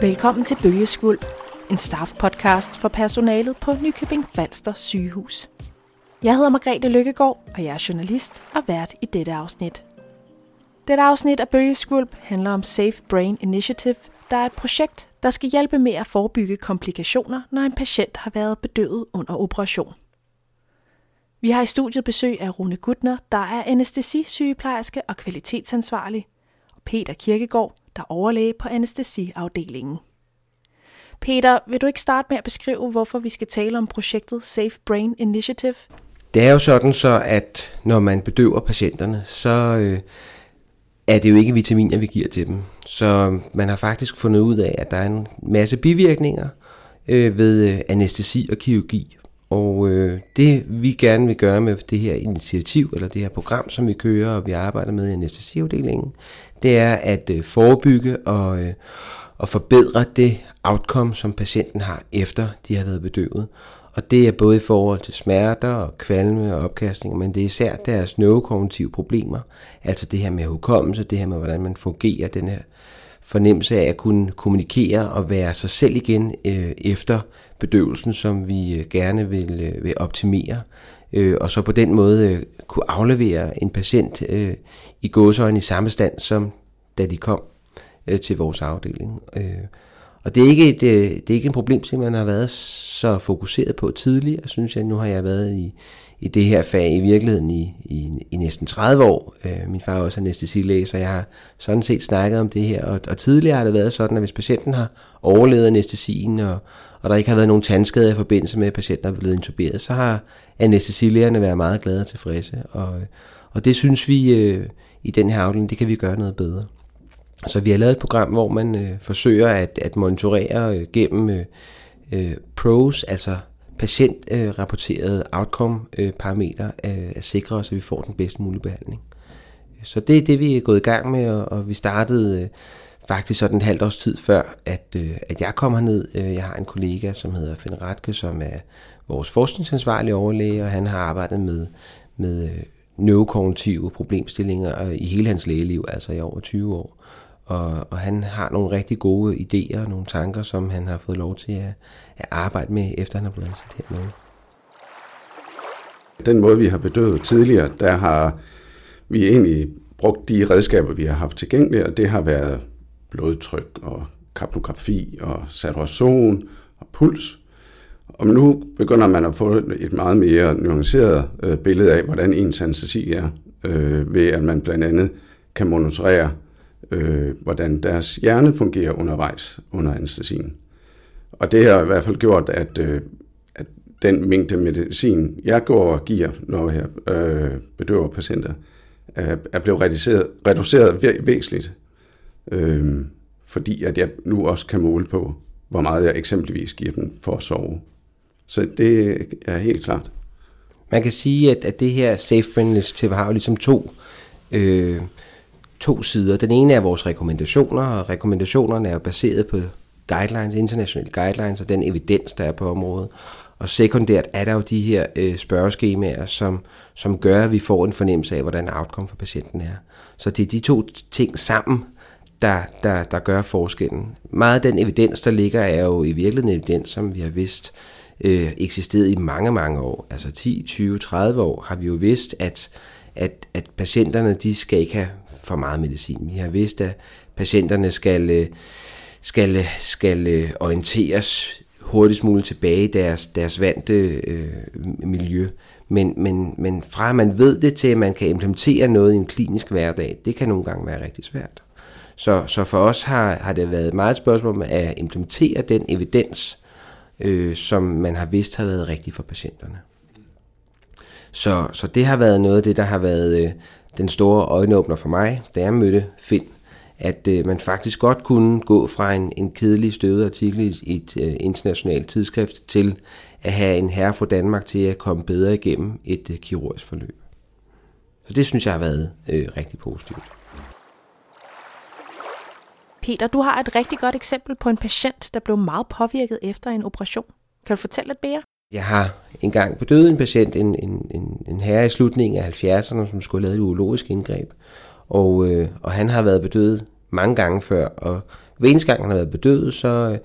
Velkommen til Bølgeskvuld, en staff-podcast for personalet på Nykøbing Falster sygehus. Jeg hedder Margrethe Lykkegaard, og jeg er journalist og vært i dette afsnit. Dette afsnit af Bølgeskvulp handler om Safe Brain Initiative, der er et projekt, der skal hjælpe med at forebygge komplikationer, når en patient har været bedøvet under operation. Vi har i studiet besøg af Rune Gutner, der er anestesisygeplejerske og kvalitetsansvarlig, og Peter Kirkegaard, der er overlæge på anestesiafdelingen. Peter, vil du ikke starte med at beskrive, hvorfor vi skal tale om projektet Safe Brain Initiative? Det er jo sådan så, at når man bedøver patienterne, så øh, er det jo ikke vitaminer, vi giver til dem. Så man har faktisk fundet ud af, at der er en masse bivirkninger øh, ved øh, anestesi og kirurgi. Og øh, det vi gerne vil gøre med det her initiativ, eller det her program, som vi kører og vi arbejder med i anestesiafdelingen, det er at øh, forebygge og, øh, og forbedre det outcome, som patienten har efter de har været bedøvet. Og det er både i forhold til smerter og kvalme og opkastninger, men det er især deres neurokognitive problemer, altså det her med hukommelse, det her med, hvordan man fungerer, den her fornemmelse af at kunne kommunikere og være sig selv igen øh, efter bedøvelsen, som vi øh, gerne vil, øh, vil optimere. Øh, og så på den måde øh, kunne aflevere en patient øh, i gåsøjne i samme stand, som da de kom øh, til vores afdeling. Øh, og det er ikke, et, øh, det er ikke en problem, som man har været så fokuseret på tidligere, synes jeg. Nu har jeg været i, i det her fag i virkeligheden i, i, i næsten 30 år. Øh, min far er også anestesilæge, så jeg har sådan set snakket om det her. Og, og tidligere har det været sådan, at hvis patienten har overlevet anestesien, og, og der ikke har været nogen tandskader i forbindelse med, at patienten er blevet intuberet, så har anestesilægerne været meget glade og tilfredse. Og, og det synes vi øh, i den her afdeling, det kan vi gøre noget bedre. Så vi har lavet et program, hvor man øh, forsøger at, at monitorere øh, gennem øh, øh pros, altså patientrapporterede outcome-parametre, øh, er øh, at sikre os, at vi får den bedst mulige behandling. Så det er det, vi er gået i gang med, og, vi startede øh, faktisk sådan en halvt års tid før, at, at jeg kom herned. Jeg har en kollega, som hedder Finn Ratke, som er vores forskningsansvarlige overlæge, og han har arbejdet med, med neurokognitive problemstillinger i hele hans lægeliv, altså i over 20 år. Og, og han har nogle rigtig gode idéer og nogle tanker, som han har fået lov til at, at arbejde med, efter han er blevet ansat hernede. Den måde, vi har bedøvet tidligere, der har vi egentlig brugt de redskaber, vi har haft tilgængelige, og det har været blodtryk og kapnografi og saturation og puls. Og nu begynder man at få et meget mere nuanceret øh, billede af, hvordan ens anestesi er, øh, ved at man blandt andet kan monitorere øh, hvordan deres hjerne fungerer undervejs under anestesien. Og det har i hvert fald gjort, at, øh, at den mængde medicin, jeg går og giver, når jeg øh, bedøver patienter, øh, er blevet reduceret, reduceret væsentligt. Øh, fordi at jeg nu også kan måle på, hvor meget jeg eksempelvis giver dem for at sove. Så det er helt klart. Man kan sige, at, at det her Safe Brain TV har jo ligesom to øh, to sider. Den ene er vores rekommendationer, og rekommendationerne er baseret på guidelines, internationale guidelines og den evidens, der er på området. Og sekundært er der jo de her øh, spørgeskemaer, som, som gør, at vi får en fornemmelse af, hvordan outcome for patienten er. Så det er de to ting sammen, der, der, der gør forskellen. Meget af den evidens, der ligger, er jo i virkeligheden evidens, som vi har vidst øh, eksisteret i mange, mange år. Altså 10, 20, 30 år har vi jo vidst, at, at, at patienterne de skal ikke have for meget medicin. Vi har vidst, at patienterne skal, øh, skal, skal øh, orienteres hurtigst muligt tilbage i deres, deres vante øh, miljø. Men, men, men fra at man ved det til, at man kan implementere noget i en klinisk hverdag, det kan nogle gange være rigtig svært. Så, så for os har, har det været meget et spørgsmål om at implementere den evidens, øh, som man har vidst har været rigtig for patienterne. Så, så det har været noget af det, der har været øh, den store øjenåbner for mig, da jeg mødte Finn, at øh, man faktisk godt kunne gå fra en, en kedelig støvet artikel i, i et øh, internationalt tidsskrift til at have en herre fra Danmark til at komme bedre igennem et øh, kirurgisk forløb. Så det synes jeg har været øh, rigtig positivt. Peter, du har et rigtig godt eksempel på en patient, der blev meget påvirket efter en operation. Kan du fortælle lidt mere? Jeg har engang bedøvet en patient, en, en, en, en herre i slutningen af 70'erne, som skulle have lavet et urologisk indgreb. Og, øh, og han har været bedøvet mange gange før, og Hver eneste gang han har været bedøvet, så øh,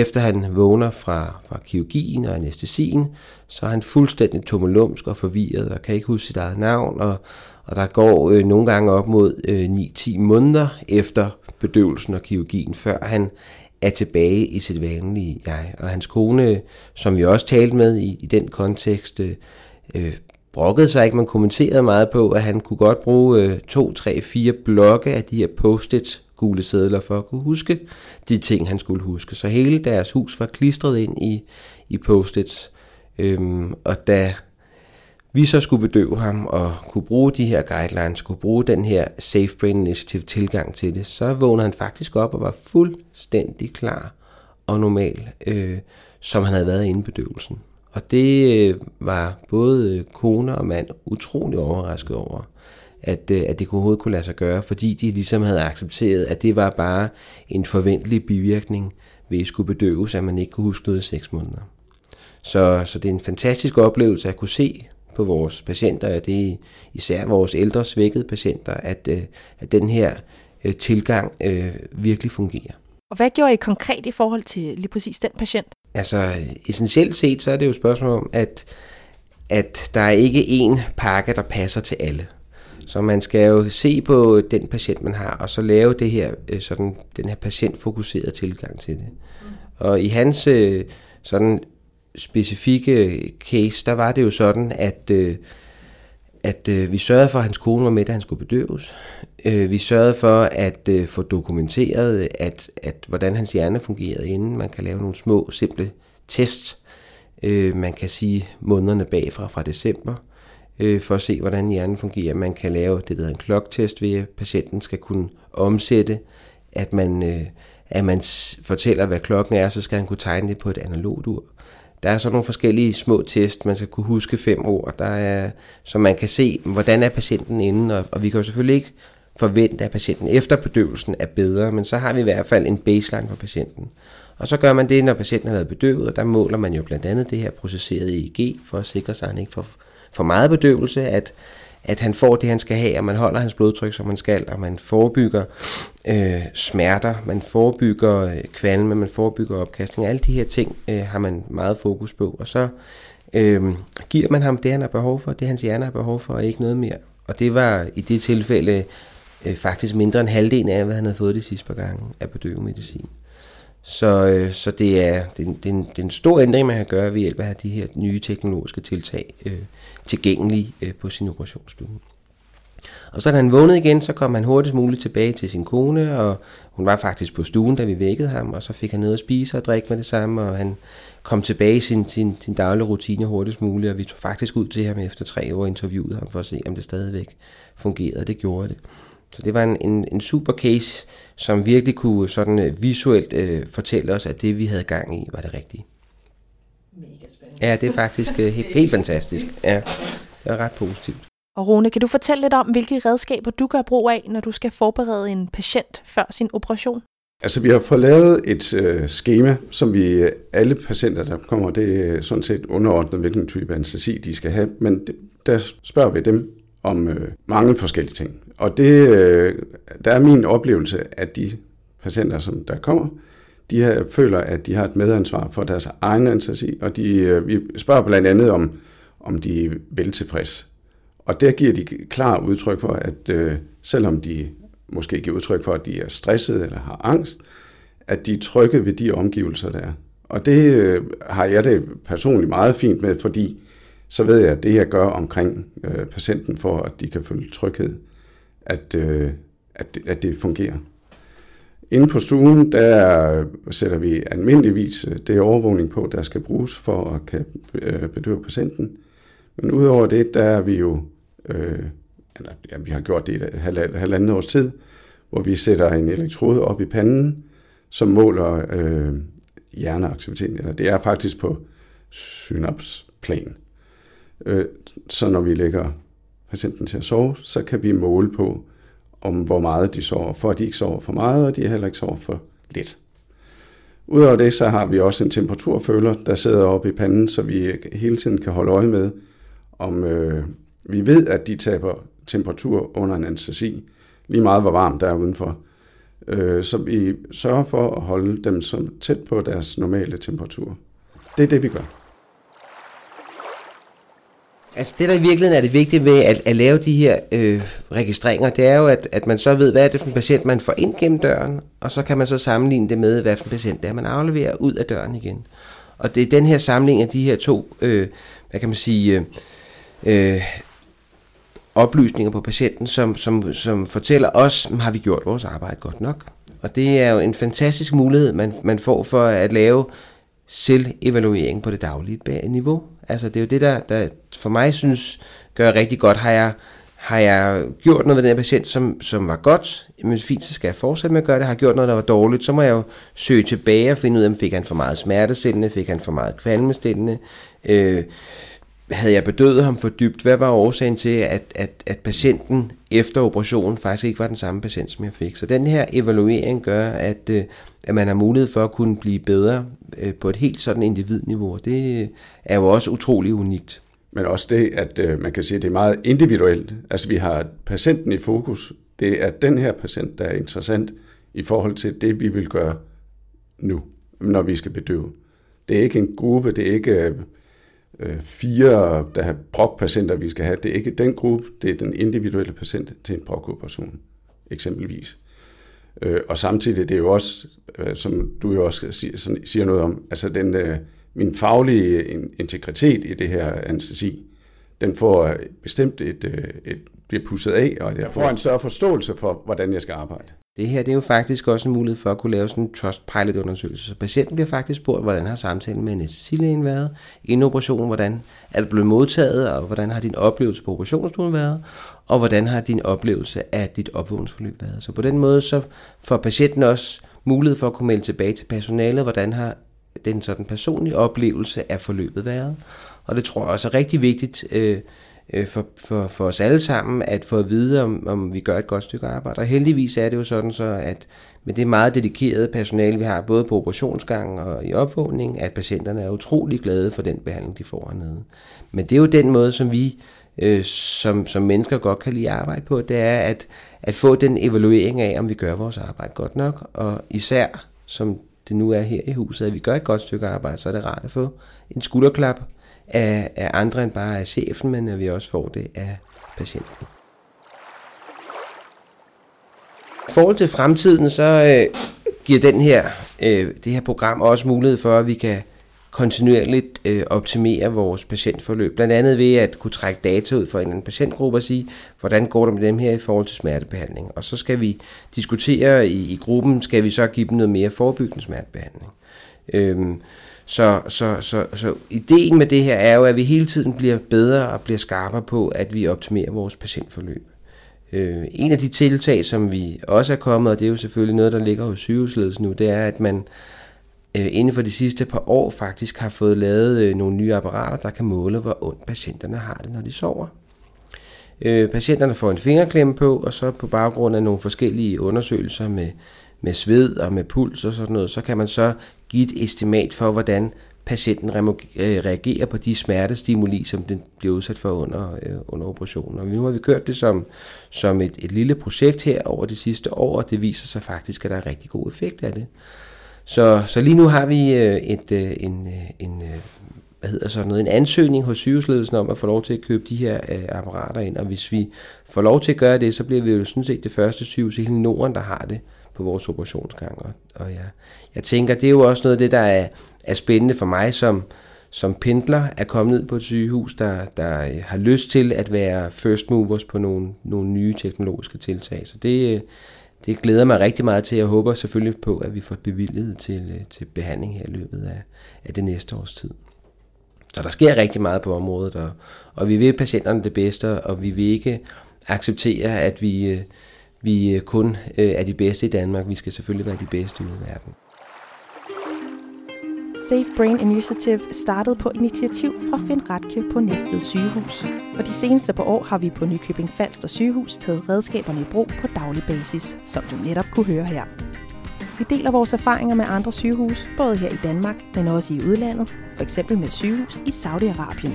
efter han vågner fra, fra kirurgien og anestesien, så er han fuldstændig tumulumsk og forvirret og kan ikke huske sit eget navn, og, og der går øh, nogle gange op mod øh, 9-10 måneder efter bedøvelsen og kirurgien, før han er tilbage i sit vanlige jeg. Og hans kone, som vi også talte med i, i den kontekst, øh, øh brokkede sig ikke. Man kommenterede meget på, at han kunne godt bruge øh, to, tre, fire blokke af de her post gule sædler for at kunne huske de ting, han skulle huske. Så hele deres hus var klistret ind i, i post-its. Øhm, og da vi så skulle bedøve ham og kunne bruge de her guidelines, kunne bruge den her Safe Brain Initiative tilgang til det, så vågnede han faktisk op og var fuldstændig klar og normal, øh, som han havde været inden bedøvelsen. Og det øh, var både øh, kone og mand utrolig overrasket over, at, øh, at det overhovedet kunne lade sig gøre, fordi de ligesom havde accepteret, at det var bare en forventelig bivirkning ved at skulle bedøves, at man ikke kunne huske noget i seks måneder. Så, så det er en fantastisk oplevelse at kunne se på vores patienter, at det er især vores ældre svækkede patienter, at, at den her tilgang øh, virkelig fungerer. Og hvad gjorde I konkret i forhold til lige præcis den patient? Altså essentielt set, så er det jo et spørgsmål om, at, at der er ikke én pakke, der passer til alle. Så man skal jo se på den patient, man har, og så lave det her, øh, sådan, den her patientfokuserede tilgang til det. Og i hans øh, sådan specifikke case, der var det jo sådan, at, øh, at øh, vi sørgede for, at hans kone var med, da han skulle bedøves. Øh, vi sørgede for at øh, få dokumenteret, at, at hvordan hans hjerne fungerede inden. Man kan lave nogle små, simple tests. Øh, man kan sige månederne bagfra fra december, øh, for at se, hvordan hjernen fungerer. Man kan lave det, der hedder en kloktest, ved at patienten skal kunne omsætte, at man, øh, at man fortæller, hvad klokken er, så skal han kunne tegne det på et analogt ur. Der er så nogle forskellige små test, man skal kunne huske fem ord, der er, så man kan se, hvordan er patienten inden, og, og vi kan jo selvfølgelig ikke forvente, at patienten efter bedøvelsen er bedre, men så har vi i hvert fald en baseline for patienten. Og så gør man det, når patienten har været bedøvet, og der måler man jo blandt andet det her processerede EEG, for at sikre sig, at han ikke får for meget bedøvelse, at at han får det, han skal have, og man holder hans blodtryk, som man skal, og man forebygger øh, smerter, man forebygger øh, kvalme, man forebygger opkastning. Alle de her ting øh, har man meget fokus på, og så øh, giver man ham det, han har behov for, det hans hjerne har behov for, og ikke noget mere. Og det var i det tilfælde øh, faktisk mindre end halvdelen af, hvad han havde fået de sidste par gange af bedøvemedicin. Så, øh, så det, er, det, det, er en, det er en stor ændring, man kan gøre ved hjælp af de her nye teknologiske tiltag øh, tilgængelig øh, på sin operationsstue. Og så da han vågnede igen, så kom han hurtigst muligt tilbage til sin kone, og hun var faktisk på stuen, da vi vækkede ham, og så fik han noget at spise og drikke med det samme, og han kom tilbage i sin, sin, sin daglige rutine hurtigst muligt, og vi tog faktisk ud til ham efter tre år og interviewede ham for at se, om det stadigvæk fungerede, og det gjorde det. Så det var en, en, en super case, som virkelig kunne sådan øh, visuelt øh, fortælle os, at det vi havde gang i, var det rigtige. Ja, det er faktisk øh, helt, helt fantastisk. Ja, det er ret positivt. Og Rune, kan du fortælle lidt om, hvilke redskaber du gør brug af, når du skal forberede en patient før sin operation? Altså, vi har fået lavet et øh, schema, som vi øh, alle patienter, der kommer, det er sådan set underordnet, hvilken type anestesi de skal have, men der spørger vi dem om øh, mange forskellige ting. Og det, øh, der er min oplevelse, at de patienter, som der kommer, de her, føler, at de har et medansvar for deres egen anestesi, og de, øh, vi spørger blandt andet om, om de er veltilfredse. Og der giver de klar udtryk for, at øh, selvom de måske giver udtryk for, at de er stressede eller har angst, at de er trygge ved de omgivelser, der er. Og det øh, har jeg det personligt meget fint med, fordi så ved jeg, at det, jeg gør omkring øh, patienten, for at de kan føle tryghed, at, øh, at, at det fungerer. Inde på stuen, der sætter vi almindeligvis øh, det overvågning på, der skal bruges for at kan øh, bedøve patienten. Men udover det, der er vi jo, øh, eller, ja, vi har gjort det i halvandet års tid, hvor vi sætter en elektrode op i panden, som måler øh, hjerneaktiviteten. Eller det er faktisk på synapsplan. Øh, så når vi lægger patienten til at sove, så kan vi måle på, om hvor meget de sover, for at de ikke sover for meget, og de heller ikke sover for lidt. Udover det, så har vi også en temperaturføler, der sidder oppe i panden, så vi hele tiden kan holde øje med, om øh, vi ved, at de taber temperatur under en anestesi, lige meget hvor varmt der er udenfor. øh, så vi sørger for at holde dem så tæt på deres normale temperatur. Det er det, vi gør. Altså det, der i virkeligheden er det vigtige ved at, at lave de her øh, registreringer, det er jo, at, at man så ved, hvad er det for en patient, man får ind gennem døren, og så kan man så sammenligne det med, hvad for en patient det er, man afleverer ud af døren igen. Og det er den her samling af de her to, øh, hvad kan man sige, øh, øh, oplysninger på patienten, som, som, som fortæller os, har vi gjort vores arbejde godt nok? Og det er jo en fantastisk mulighed, man, man får for at lave selvevaluering på det daglige niveau. Altså det er jo det, der, der for mig synes gør rigtig godt. Har jeg, har jeg gjort noget ved den her patient, som, som var godt, men fint, så skal jeg fortsætte med at gøre det. Har jeg gjort noget, der var dårligt, så må jeg jo søge tilbage og finde ud af, om fik han for meget smertestillende, fik han for meget kvalmestillende, øh, havde jeg bedøvet ham for dybt? Hvad var årsagen til, at, at, at patienten efter operationen faktisk ikke var den samme patient, som jeg fik? Så den her evaluering gør, at, øh, at man har mulighed for at kunne blive bedre øh, på et helt sådan individniveau. Det øh, er jo også utrolig unikt. Men også det, at man kan sige, at det er meget individuelt. Altså vi har patienten i fokus. Det er den her patient, der er interessant i forhold til det, vi vil gøre nu, når vi skal bedøve. Det er ikke en gruppe, det er ikke øh, fire, der har brokpatienter, vi skal have. Det er ikke den gruppe, det er den individuelle patient til en brokoperation, eksempelvis. Øh, og samtidig det er jo også, øh, som du jo også siger, siger noget om, altså den, øh, min faglige integritet i det her anestesi, den får bestemt et, øh, et bliver pusset af, og jeg får en større forståelse for, hvordan jeg skal arbejde. Det her det er jo faktisk også en mulighed for at kunne lave sådan en Trustpilot-undersøgelse. Så patienten bliver faktisk spurgt, hvordan har samtalen med anestesilægen været, inden operationen, hvordan er det blevet modtaget, og hvordan har din oplevelse på operationsstuen været, og hvordan har din oplevelse af dit opvågningsforløb været. Så på den måde så får patienten også mulighed for at kunne melde tilbage til personalet, hvordan har den sådan personlige oplevelse af forløbet været. Og det tror jeg også er rigtig vigtigt, øh, øh, for, for, for os alle sammen at få at vide, om, om vi gør et godt stykke arbejde. Og heldigvis er det jo sådan så, at med det meget dedikerede personale, vi har både på operationsgangen og i opvågning, at patienterne er utrolig glade for den behandling, de får hernede. Men det er jo den måde, som vi øh, som, som mennesker godt kan lide at arbejde på, det er at, at få den evaluering af, om vi gør vores arbejde godt nok, og især, som det nu er her i huset, at vi gør et godt stykke arbejde, så er det rart at få en skulderklap af, af andre end bare af chefen, men at vi også får det af patienten. I forhold til fremtiden, så øh, giver den her, øh, det her program også mulighed for, at vi kan kontinuerligt øh, optimere vores patientforløb. Blandt andet ved at kunne trække data ud for en anden patientgruppe og sige, hvordan går det med dem her i forhold til smertebehandling. Og så skal vi diskutere i, i gruppen, skal vi så give dem noget mere forebyggende smertebehandling. Øhm, så, så, så, så ideen med det her er jo, at vi hele tiden bliver bedre og bliver skarpere på, at vi optimerer vores patientforløb. Øh, en af de tiltag, som vi også er kommet, og det er jo selvfølgelig noget, der ligger hos sygehusledelsen nu, det er, at man øh, inden for de sidste par år faktisk har fået lavet øh, nogle nye apparater, der kan måle, hvor ondt patienterne har det, når de sover. Øh, patienterne får en fingerklemme på, og så på baggrund af nogle forskellige undersøgelser med, med sved og med puls og sådan noget, så kan man så give et estimat for, hvordan patienten øh, reagerer på de smertestimuli, som den bliver udsat for under, øh, under operationen. Og nu har vi kørt det som, som et, et lille projekt her over de sidste år, og det viser sig faktisk, at der er rigtig god effekt af det. Så, så lige nu har vi øh, et, øh, en, en, hvad hedder sådan noget, en ansøgning hos sygehusledelsen om at få lov til at købe de her apparater ind, og hvis vi får lov til at gøre det, så bliver vi jo sådan set det første sygehus i hele Norden, der har det på vores operationsgang. Og, og ja, jeg tænker, det er jo også noget af det, der er, er spændende for mig som, som pendler, at komme ned på et sygehus, der, der har lyst til at være first movers på nogle, nogle nye teknologiske tiltag. Så det, det glæder mig rigtig meget til. Jeg håber selvfølgelig på, at vi får bevilget til, til behandling her i løbet af, af det næste års tid. Så der sker rigtig meget på området, og, og vi vil patienterne det bedste, og vi vil ikke acceptere, at vi, øh, vi øh, kun øh, er de bedste i Danmark. Vi skal selvfølgelig være de bedste ude i verden. Safe Brain Initiative startede på initiativ fra Finn Ratke på Næstved sygehus. Og de seneste par år har vi på Nykøbing Falster sygehus taget redskaberne i brug på daglig basis, som du netop kunne høre her. Vi deler vores erfaringer med andre sygehus, både her i Danmark, men også i udlandet, f.eks. med sygehus i Saudi-Arabien.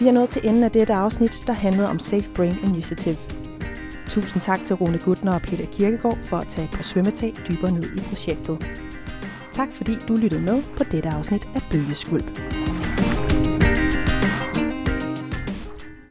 Vi er nået til enden af dette afsnit, der handlede om Safe Brain Initiative – Tusind tak til Rune Gutner og Peter Kirkegaard for at tage på svømmetag dybere ned i projektet. Tak fordi du lyttede med på dette afsnit af Bølgeskvulp.